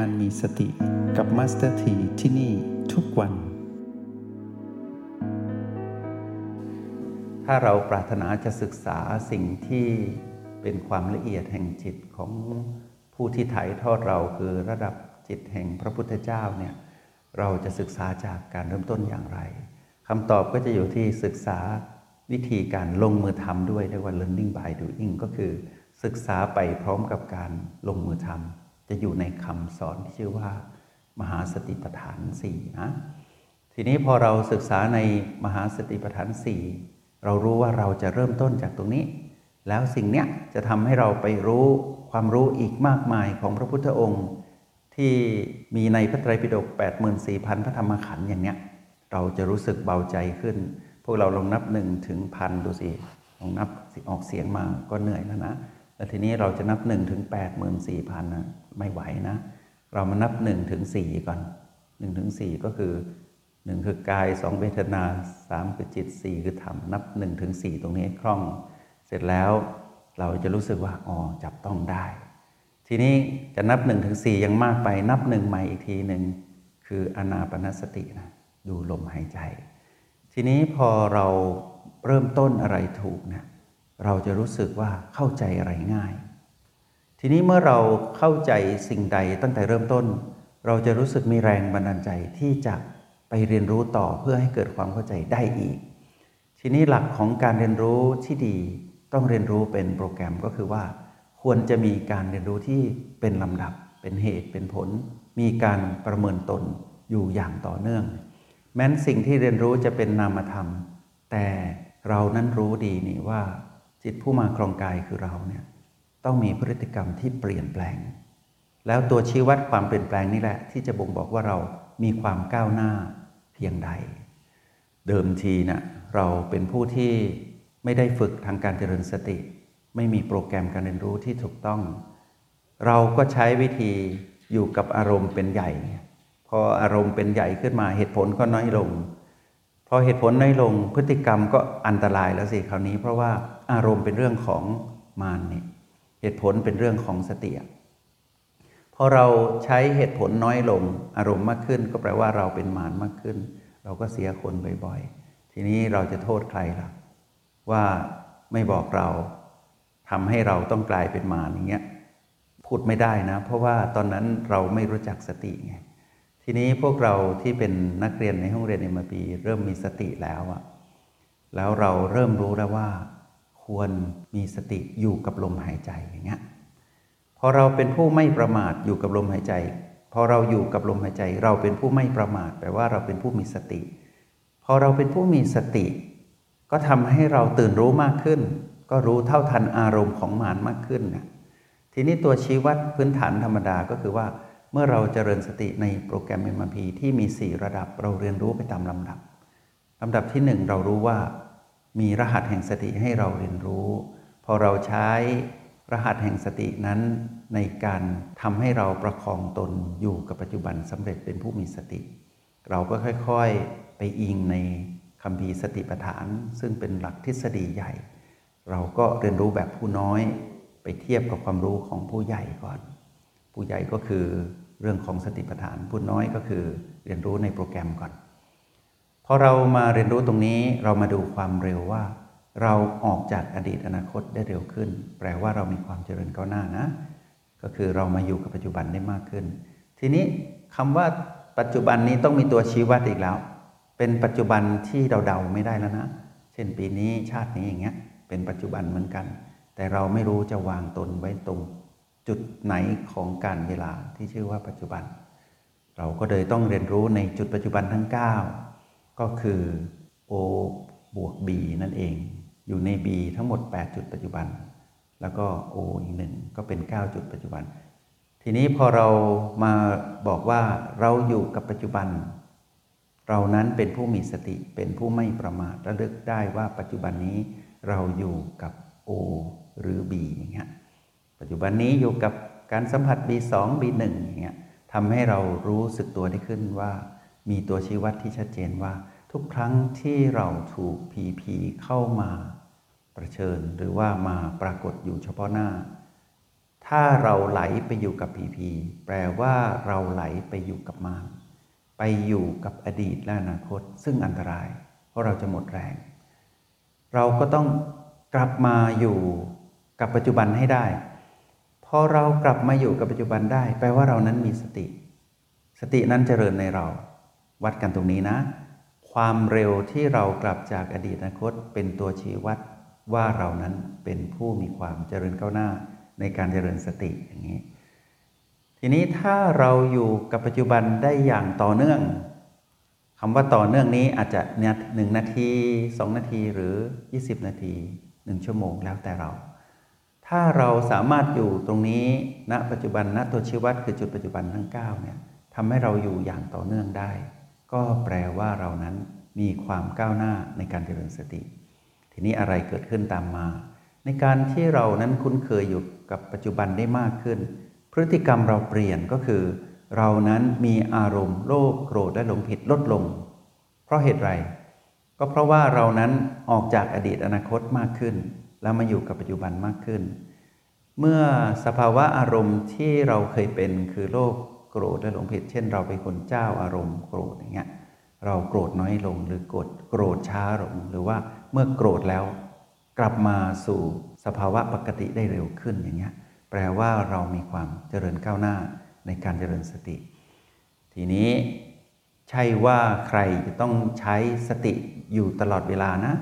การมีสติกับมาสเตอร์ทีที่นี่ทุกวัน ถ้าเราปรารถนาจะศึกษาสิ่งที่เป็นความละเอียดแห่งจิตของผู้ที่ถ่ายทอดเราคือระดับจิตแห่งพระพุทธเจ้าเนี่ยเราจะศึกษาจากการเริ่มต้นอย่างไรคำตอบก็จะอยู่ที่ศึกษาวิธีการลงมือทำด้วยเรียกว่า learning by doing ก็คือ ศึกษาไปพร้อมกับการลงมือทำ จะอยู่ในคำสอนที่ชื่อว่า มหาสติปัฏฐานสี่นะทีนี้พอเราศึกษาในมหาสติปัฏฐานสี่เรารู้ว่าเราจะเริ่มต้นจากตรงนี้ แล้วสิ่งเนี้ยจะทำให้เราไปรู้ความรู้อีกมากมายของพระพุทธองค์ ที่มีในพระไตรปิฎก84,000 พระธรรมขันธ์อย่างเนี้ยเราจะรู้สึกเบาใจขึ้น พวกเราลองนับหนึ่งถึงพันดูสิลองนับออกเสียงมาก็เหนื่อยแล้วนะแล้วทีนี้เราจะนับหนึ่งถึงแปดหมื่นสี่พันนะ ไม่ไหวนะ เรามานับหนึ่งถึงสี่ก่อนหนึ่งถึงสี่ก็คือหนึ่งคือกายสองเวทนาสามคือจิตสี่คือธรรม นับหนึ่งถึงสี่ตรงนี้คล่อง เสร็จแล้วเราจะรู้สึกว่าอ๋อจับต้องได้ ทีนี้จะนับหนึ่งถึงสี่ยังมากไปนับหนึ่งใหม่อีกทีหนึ่งคืออนาปนสตินะดูลมหายใจ ทีนี้พอเราเริ่มต้นอะไรถูกนะเราจะรู้สึกว่าเข้าใจอะไรง่าย ทีนี้เมื่อเราเข้าใจสิ่งใดตั้งแต่เริ่มต้น เราจะรู้สึกมีแรงบันดาลใจที่จะไปเรียนรู้ต่อเพื่อให้เกิดความเข้าใจได้อีก ทีนี้หลักของการเรียนรู้ที่ดีต้องเรียนรู้เป็นโปรแกรมก็คือว่า ควรจะมีการเรียนรู้ที่เป็นลำดับ เป็นเหตุเป็นผล มีการประเมินตนอยู่อย่างต่อเนื่อง แม้นสิ่งที่เรียนรู้จะเป็นนามธรรม แต่เรานั้นรู้ดีนี่ว่าจิตผู้มาครองกายคือเราเนี่ย ต้องมีพฤติกรรมที่เปลี่ยนแปลง แล้วตัวชี้วัดความเปลี่ยนแปลงนี่แหละ ที่จะบ่งบอกว่าเรามีความก้าวหน้าเพียงใด เดิมทีนะ่ะเราเป็นผู้ที่ไม่ได้ฝึกทางการเจริญสติ ไม่มีโปรแกรมการเรียนรู้ที่ถูกต้อง เราก็ใช้วิธีอยู่กับอารมณ์เป็นใหญ่ พออารมณ์เป็นใหญ่ขึ้นมาเหตุผลก็น้อยลง พอเหตุผลน้อยลงพฤติกรรมก็อันตรายแล้วสิคราวนี้ เพราะว่าอารมณ์เป็นเรื่องของมารนี่ เหตุผลเป็นเรื่องของสติพอเราใช้เหตุผลน้อยลง อารมณ์มากขึ้น ก็แปลว่าเราเป็นมารมากขึ้น เราก็เสียคนบ่อยๆ ทีนี้เราจะโทษใครล่ะ ว่าไม่บอกเราทำให้เราต้องกลายเป็นมารอย่างเงี้ยพูดไม่ได้นะ เพราะว่าตอนนั้นเราไม่รู้จักสติไงทีนี้พวกเราที่เป็นนักเรียนในห้องเรียนเอ็มปีเริ่มมีสติแล้วอะแล้วเราเริ่มรู้แล้วว่า ควรมีสติอยู่กับลมหายใจอย่างเงี้ยพอเราเป็นผู้ไม่ประมาทอยู่กับลมหายใจ พอเราอยู่กับลมหายใจ เราเป็นผู้ไม่ประมาทแปลว่าเราเป็นผู้มีสติ พอเราเป็นผู้มีสติ ก็ทำให้เราตื่นรู้มากขึ้น ก็รู้เท่าทันอารมณ์ของมานมากขึ้นนะทีนี้ตัวชี้วัดพื้นฐานธรรมดาก็คือว่า เมื่อเราเจริญสติในโปรแกรม MRP ที่มี 4 ระดับเราเรียนรู้ไปตามลำดับลำดับที่ 1 เรารู้ว่า มีรหัสแห่งสติให้เราเรียนรู้ พอเราใช้รหัสแห่งสตินั้นในการทำให้เราประคองตนอยู่กับปัจจุบันสำเร็จเป็นผู้มีสติ เราก็ค่อยๆไปอิงในคำพีสติปัฏฐาน ซึ่งเป็นหลักทฤษฎีใหญ่ เราก็เรียนรู้แบบผู้น้อย ไปเทียบกับความรู้ของผู้ใหญ่ก่อน ผู้ใหญ่ก็คือเรื่องของสติปัฏฐานพูดน้อยก็คือเรียนรู้ในโปรแกรมก่อน พอเรามาเรียนรู้ตรงนี้เรามาดูความเร็วว่า เราออกจากอดีตอนาคตได้เร็วขึ้น แปลว่าเรามีความเจริญก้าวหน้านะ ก็คือเรามาอยู่กับปัจจุบันได้มากขึ้น ทีนี้คำว่าปัจจุบันนี้ต้องมีตัวชี้วัดอีกแล้ว เป็นปัจจุบันที่เราเดาไม่ได้แล้วนะ เช่นปีนี้ชาตินี้อย่างเงี้ยเป็นปัจจุบันเหมือนกัน แต่เราไม่รู้จะวางตนไว้ตรงจุดไหนของการเวลาที่ชื่อว่าปัจจุบัน เราก็เลยต้องเรียนรู้ในจุดปัจจุบันทั้ง 9 ก็คือ O บวก B นั่นเอง อยู่ใน B ทั้งหมด 8 จุดปัจจุบัน แล้วก็ O อีกหนึ่งก็เป็น 9 จุดปัจจุบัน ทีนี้พอเรามาบอกว่าเราอยู่กับปัจจุบัน เรานั้นเป็นผู้มีสติเป็นผู้ไม่ประมาทระลึกได้ว่าปัจจุบันนี้เราอยู่กับ O หรือ B อย่างเงี้ยปัจจุบันนี้อยู่กับการสัมผัส B2 B1 อย่างเงี้ยทำให้เรารู้สึกตัวได้ขึ้นว่า มีตัวชี้วัดที่ชัดเจนว่า ทุกครั้งที่เราถูกผีผีเข้ามาประเชิญหรือว่ามาปรากฏอยู่เฉพาะหน้า ถ้าเราไหลไปอยู่กับผีผีแปลว่าเราไหลไปอยู่กับมารไปอยู่กับอดีตและอนาคต ซึ่งอันตราย เพราะเราจะหมดแรง เราก็ต้องกลับมาอยู่กับปัจจุบันให้ได้พอเรากลับมาอยู่กับปัจจุบันได้ แปลว่าเรานั้นมีสติ สตินั้นเจริญในเรา วัดกันตรงนี้นะ ความเร็วที่เรากลับจากอดีตอนาคตเป็นตัวชี้วัดว่าเรานั้นเป็นผู้มีความเจริญก้าวหน้าในการเจริญสติอย่างนี้ ทีนี้ถ้าเราอยู่กับปัจจุบันได้อย่างต่อเนื่องคำว่าต่อเนื่องนี้อาจจะเนี่ยหนึ่งนาทีสองนาทีหรือ 20 นาทีหนึ่งชั่วโมงแล้วแต่เรา ถ้าเราสามารถอยู่ตรงนี้ณปัจจุบันณตัวชี้วัดคือจุดปัจจุบันทั้ง9เนี่ยทำให้เราอยู่อย่างต่อเนื่องได้ ก็แปลว่าเรานั้นมีความก้าวหน้าในการเจริญสติ ทีนี้อะไรเกิดขึ้นตามมา ในการที่เรานั้นคุ้นเคยอยู่กับปัจจุบันได้มากขึ้น พฤติกรรมเราเปลี่ยนก็คือ เรานั้นมีอารมณ์โลภโกรธและหลงผิดลดลง เพราะเหตุไร ก็เพราะว่าเรานั้นออกจากอดีตอนาคตมากขึ้น แล้วมาอยู่กับปัจจุบันมากขึ้น เมื่อสภาวะอารมณ์ที่เราเคยเป็นคือโลภ โกรธและหลงผิด เช่น เราเป็นคนเจ้าอารมณ์โกรธอย่างเงี้ยเราโกรธน้อยลงหรือโกรธโกรธช้าลง หรือว่าเมื่อโกรธแล้วกลับมาสู่สภาวะปกติได้เร็วขึ้นอย่างเงี้ยแปลว่าเรามีความเจริญก้าวหน้าในการเจริญสติ ทีนี้ใช่ว่าใครจะต้องใช้สติอยู่ตลอดเวลานะ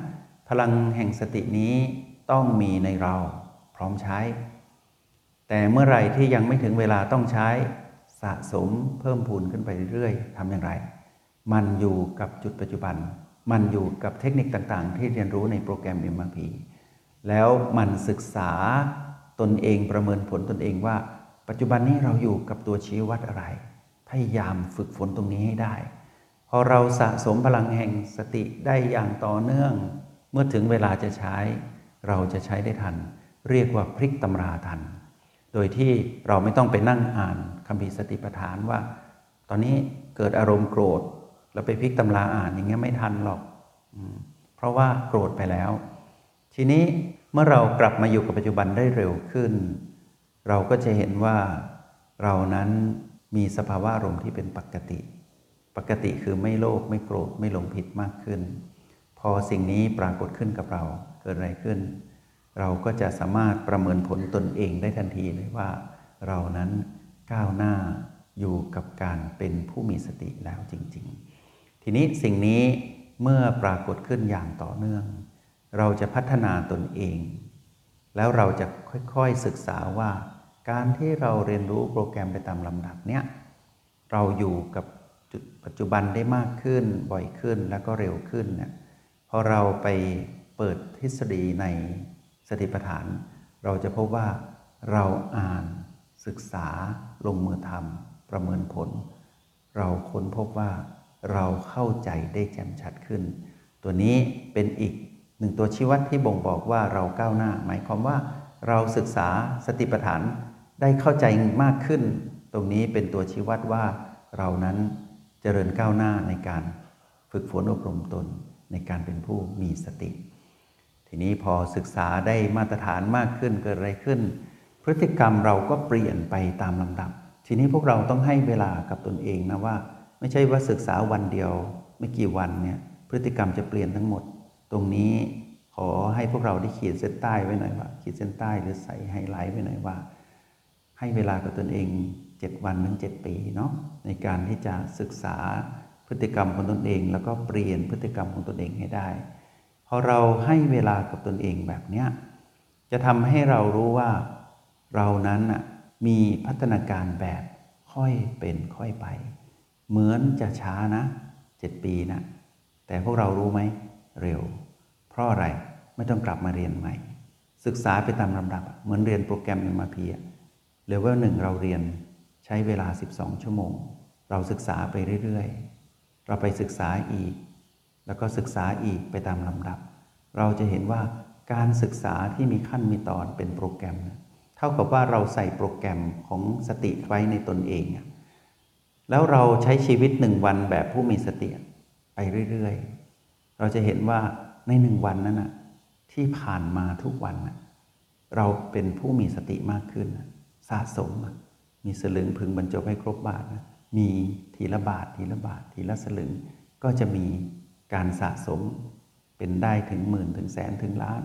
พลังแห่งสตินี้ต้องมีในเราพร้อมใช้ แต่เมื่อไหร่ที่ยังไม่ถึงเวลาต้องใช้ สะสมเพิ่มพูนขึ้นไปเรื่อยๆทำอย่างไร มันอยู่กับจุดปัจจุบัน มันอยู่กับเทคนิคต่างๆ ที่เรียนรู้ในโปรแกรม MRP แล้วมันศึกษาตนเองประเมินผลตนเองว่า ปัจจุบันนี้เราอยู่กับตัวชี้วัดอะไร พยายามฝึกฝนตรงนี้ให้ได้ พอเราสะสมพลังแห่งสติได้อย่างต่อเนื่อง เมื่อถึงเวลาจะใช้ เราจะใช้ได้ทัน เรียกว่าพลิกตำราทัน โดยที่เราไม่ต้องไปนั่งอ่านคำพิสติปัฏฐานว่า ตอนนี้เกิดอารมณ์โกรธ แล้วไปพลิกตำราอ่านอย่างเงี้ยไม่ทันหรอก เพราะว่าโกรธไปแล้ว ทีนี้เมื่อเรากลับมาอยู่กับปัจจุบันได้เร็วขึ้น เราก็จะเห็นว่าเรานั้นมีสภาวะอารมณ์ที่เป็นปกติ ปกติคือไม่โลภไม่โกรธไม่หลงผิดมากขึ้น พอสิ่งนี้ปรากฏขึ้นกับเราเกิดอะไรขึ้น เราก็จะสามารถประเมินผลตนเองได้ทันทีเลยว่า เรานั้นก้าวหน้าอยู่กับการเป็นผู้มีสติแล้วจริง ๆ ทีนี้สิ่งนี้เมื่อปรากฏขึ้นอย่างต่อเนื่อง เราจะพัฒนาตนเอง แล้วเราจะค่อยๆศึกษาว่า การที่เราเรียนรู้โปรแกรมไปตามลำดับเนี้ยเราอยู่กับจุดปัจจุบันได้มากขึ้นบ่อยขึ้นแล้วก็เร็วขึ้นเนี่ยพอเราไปเปิดทฤษฎีใน ติปัฏฐาน เราจะพบว่าเราอ่านศึกษาลงมือทำประเมินผล เราค้นพบว่าเราเข้าใจได้แจ่มชัดขึ้น ตัวนี้เป็นอีกหนึ่งตัวชี้วัดที่บ่งบอกว่าเราก้าวหน้า หมายความว่าเราศึกษาสติปัฏฐานได้เข้าใจมากขึ้น ตรงนี้เป็นตัวชี้วัดว่าเรานั้นเจริญก้าวหน้าในการฝึกฝนอบรมตนในการเป็นผู้มีสติ ทีนี้พอศึกษาได้มาตรฐานมากขึ้นเกิดอะไรขึ้น พฤติกรรมเราก็เปลี่ยนไปตามลำดับ ทีนี้พวกเราต้องให้เวลากับตนเองนะว่า ไม่ใช่ว่าศึกษาวันเดียว ไม่กี่วันเนี่ยพฤติกรรมจะเปลี่ยนทั้งหมด ตรงนี้ขอให้พวกเราได้ขีดเส้นใต้ไว้หน่อยว่า ขีดเส้นใต้หรือใส่ไฮไลท์ไว้หน่อยว่า ให้เวลากับตนเอง 7 วันถึง7ปีเนาะในการที่จะศึกษาพฤติกรรมของตนเอง แล้วก็เปลี่ยนพฤติกรรมของตนเองให้ได้ อเราให้เวลากับตนเองแบบเนี้ยจะทำให้เรารู้ว่าเรานั้นน่ะมีพัฒนาการแบบค่อยเป็นค่อยไป เหมือนจะช้านะเจ็ดปีนะ แต่พวกเรารู้ไหมเร็ว เพราะอะไรไม่ต้องกลับมาเรียนใหม่ ศึกษาไปตามลำดับ เหมือนเรียนโปรแกรมมาพีเลเวลหนึ่งเราเรียนใช้เวลา 12 ชั่วโมง เราศึกษาไปเรื่อย ๆ เราไปศึกษาอีก แล้วก็ศึกษาอีกไปตามลำดับ เราจะเห็นว่าการศึกษาที่มีขั้นมีตอนเป็นโปรแกรม เท่ากับว่าเราใส่โปรแกรมของสติไว้ในตนเอง แล้วเราใช้ชีวิตหนึ่งวันแบบผู้มีสติไปเรื่อยๆ เราจะเห็นว่าในหนึ่งวันนั้นนะที่ผ่านมาทุกวันนะเราเป็นผู้มีสติมากขึ้นสะสมมีสลึงพึงบรรจบให้ครบบาทนะมีทีละบาททีละบาททีละสลึงก็จะมี การสะสมเป็นได้ถึงหมื่นถึงแสนถึงล้าน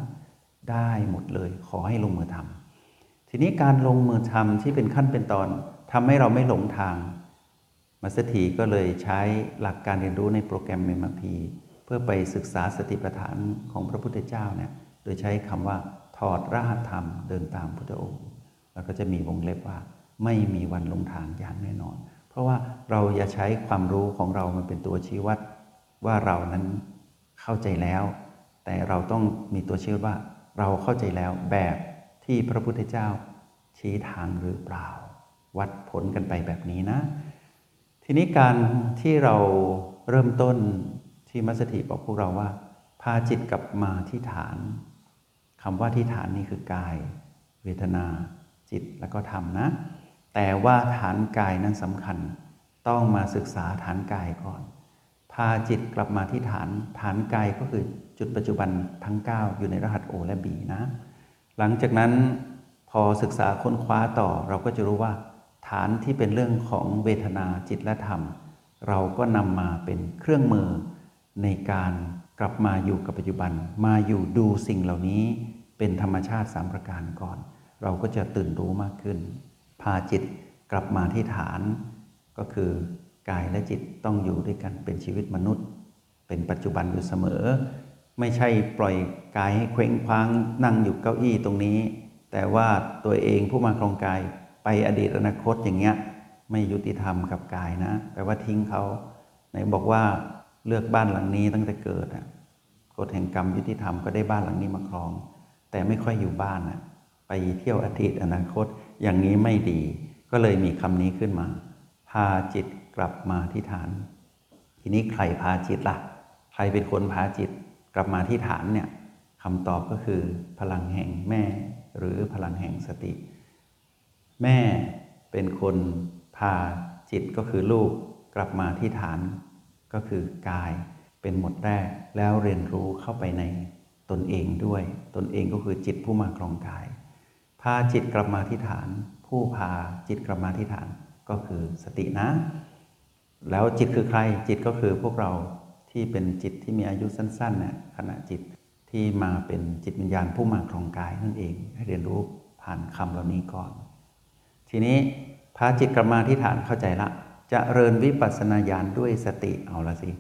ได้หมดเลย ขอให้ลงมือทำทีนี้การลงมือทำที่เป็นขั้นเป็นตอนทำให้เราไม่หลงทางมัสถีก็เลยใช้หลักการเรียนรู้ในโปรแกรมเมมพีเพื่อไปศึกษาสติปัฏฐานของพระพุทธเจ้าเนี่ยโดยใช้คำว่าถอดรหัสธรรมเดินตามพุทธองค์ แล้วก็จะมีวงเล็บว่า ไม่มีวันลงทางอย่างแน่นอน เพราะว่าเราอย่าใช้ความรู้ของเรามันเป็นตัวชี้วัด ว่าเรานั้นเข้าใจแล้ว แต่เราต้องมีตัวเชี้ว่า เราเข้าใจแล้วแบบที่พระพุทธเจ้าชี้ทางหรือเปล่า วัดผลกันไปแบบนี้นะ ทีนี้การที่เราเริ่มต้นที่มัสถิบอกพวกเราว่า พาจิตกลับมาที่ฐานคำว่าที่ฐานนี่คือกาย เวทนา จิตแล้วก็ธรรมนะ แต่ว่าฐานกายนั้นสำคัญ ต้องมาศึกษาฐานกายก่อน พาจิตกลับมาที่ฐานฐานกายก็คือจุดปัจจุบันทั้ง 9 อยู่ในรหัสโอและบีนะ หลังจากนั้นพอศึกษาค้นคว้าต่อเราก็จะรู้ว่า ฐานที่เป็นเรื่องของเวทนาจิตและธรรม เราก็นำมาเป็นเครื่องมือ ในการกลับมาอยู่กับปัจจุบัน มาอยู่ดูสิ่งเหล่านี้เป็นธรรมชาติสามประการก่อน เราก็จะตื่นรู้มากขึ้น พาจิตกลับมาที่ฐาน ก็คือ กายและจิตต้องอยู่ด้วยกันเป็นชีวิตมนุษย์ เป็นปัจจุบันอยู่เสมอ ไม่ใช่ปล่อยกายให้เคว้งคว้างนั่งอยู่เก้าอี้ตรงนี้ แต่ว่าตัวเองผู้มาครองกายไปอดีตอนาคตอย่างเงี้ยไม่ยุติธรรมกับกายนะแปลว่าทิ้งเขาไหนบอกว่าเลือกบ้านหลังนี้ตั้งแต่เกิดอะกฎแห่งกรรมยุติธรรมก็ได้บ้านหลังนี้มาครอง แต่ไม่ค่อยอยู่บ้านอะไปเที่ยวอดีตอนาคตอย่างนี้ไม่ดี ก็เลยมีคำนี้ขึ้นมา พาจิตกลับมาที่ฐาน ทีนี้ใครพาจิตละ่ะ ใครเป็นคนพาจิตกลับมาที่ฐานเนี่ยคำตอบก็คือพลังแห่งแม่หรือพลังแห่งสติ แม่เป็นคนพาจิตก็คือลูกกลับมาที่ฐาน ก็คือกายเป็นหมดแรกแล้วเรียนรู้เข้าไปในตนเองด้วย ตนเองก็คือจิตผู้มาครองกาย พาจิตกลับมาที่ฐาน ผู้พาจิตกลับมาที่ฐาน ก็คือสตินะ แล้วจิตคือใครจิตก็คือพวกเราที่เป็นจิตที่มีอายุสั้นๆเนี่ยขณะจิตที่มาเป็นจิตวิญญาณผู้มาครองกายนั่นเอง ให้เรียนรู้ผ่านคำเหล่านี้ก่อน ทีนี้พาจิตกลับมาที่ฐานเข้าใจละจะเริญวิปัสนาญาณด้วยสติเอาละสิ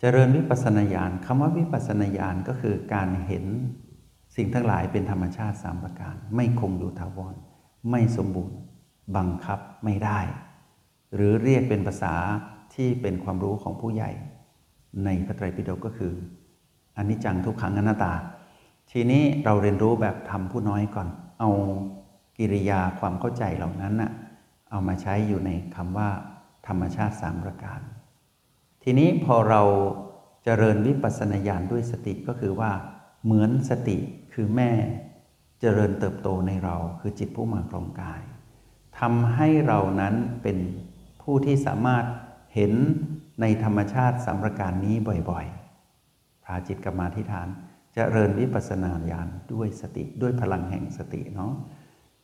เจริญวิปัสนาญาณคำว่าวิปัสนาญาณก็คือการเห็นสิ่งทั้งหลายเป็นธรรมชาติสามประการ ไม่คงอยู่ถาวร ไม่สมบูรณ์ บังคับไม่ได้ หรือเรียกเป็นภาษาที่เป็นความรู้ของผู้ใหญ่ ในพระไตรปิฎกก็คืออนิจจังทุกขังอนัตตา ทีนี้เราเรียนรู้แบบทำผู้น้อยก่อน เอากิริยาความเข้าใจเหล่านั้นน่ะเอามาใช้อยู่ในคำว่า ธรรมชาติสามประการ ทีนี้พอเราจเจริญวิปัสสนาญาณด้วยสติก็คือว่า เหมือนสติคือแม่จเจริญเติบโตในเราคือจิตผู้มาครองกาย ทำให้เรานั้นเป็นผู้ที่สามารถเห็นในธรรมชาติสามประการนี้บ่อยๆพาจิตกลับมาที่ฐานจเจริญวิปัสสนาญาณด้วยสติด้วยพลังแห่งสติเนาะ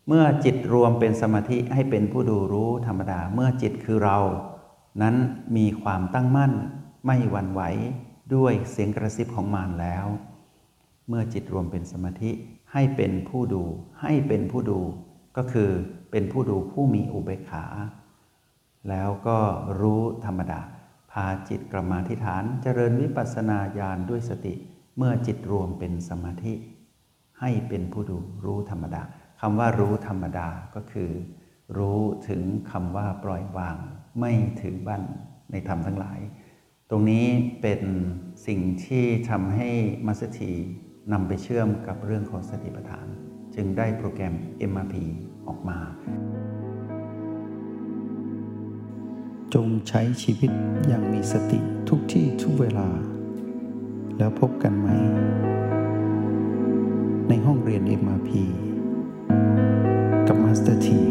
เมื่อจิตรวมเป็นสมาธิให้เป็นผู้ดูรู้ธรรมดา เมื่อจิตคือเรา นั้นมีความตั้งมั่นไม่หวั่นไหวด้วยเสียงกระซิบของมารแล้ว เมื่อจิตรวมเป็นสมาธิให้เป็นผู้ดู ให้เป็นผู้ดู ก็คือเป็นผู้ดูผู้มีอุเบกขา แล้วก็รู้ธรรมดา พาจิตกลับมาที่ฐานเจริญวิปัสสนาญาณด้วยสติ เมื่อจิตรวมเป็นสมาธิ ให้เป็นผู้ดูรู้ธรรมดาคำว่ารู้ธรรมดาก็คือ รู้ถึงคำว่าปล่อยวาง ไม่ถือบั้นในธรรมทั้งหลาย ตรงนี้เป็นสิ่งที่ทำให้มัสถีนำไปเชื่อมกับเรื่องของสติปัฏฐาน จึงได้โปรแกรม MRP ออกมา จงใช้ชีวิตอย่างมีสติทุกที่ทุกเวลา แล้วพบกันไหม ในห้องเรียน MRP กับมาสเตอร์ที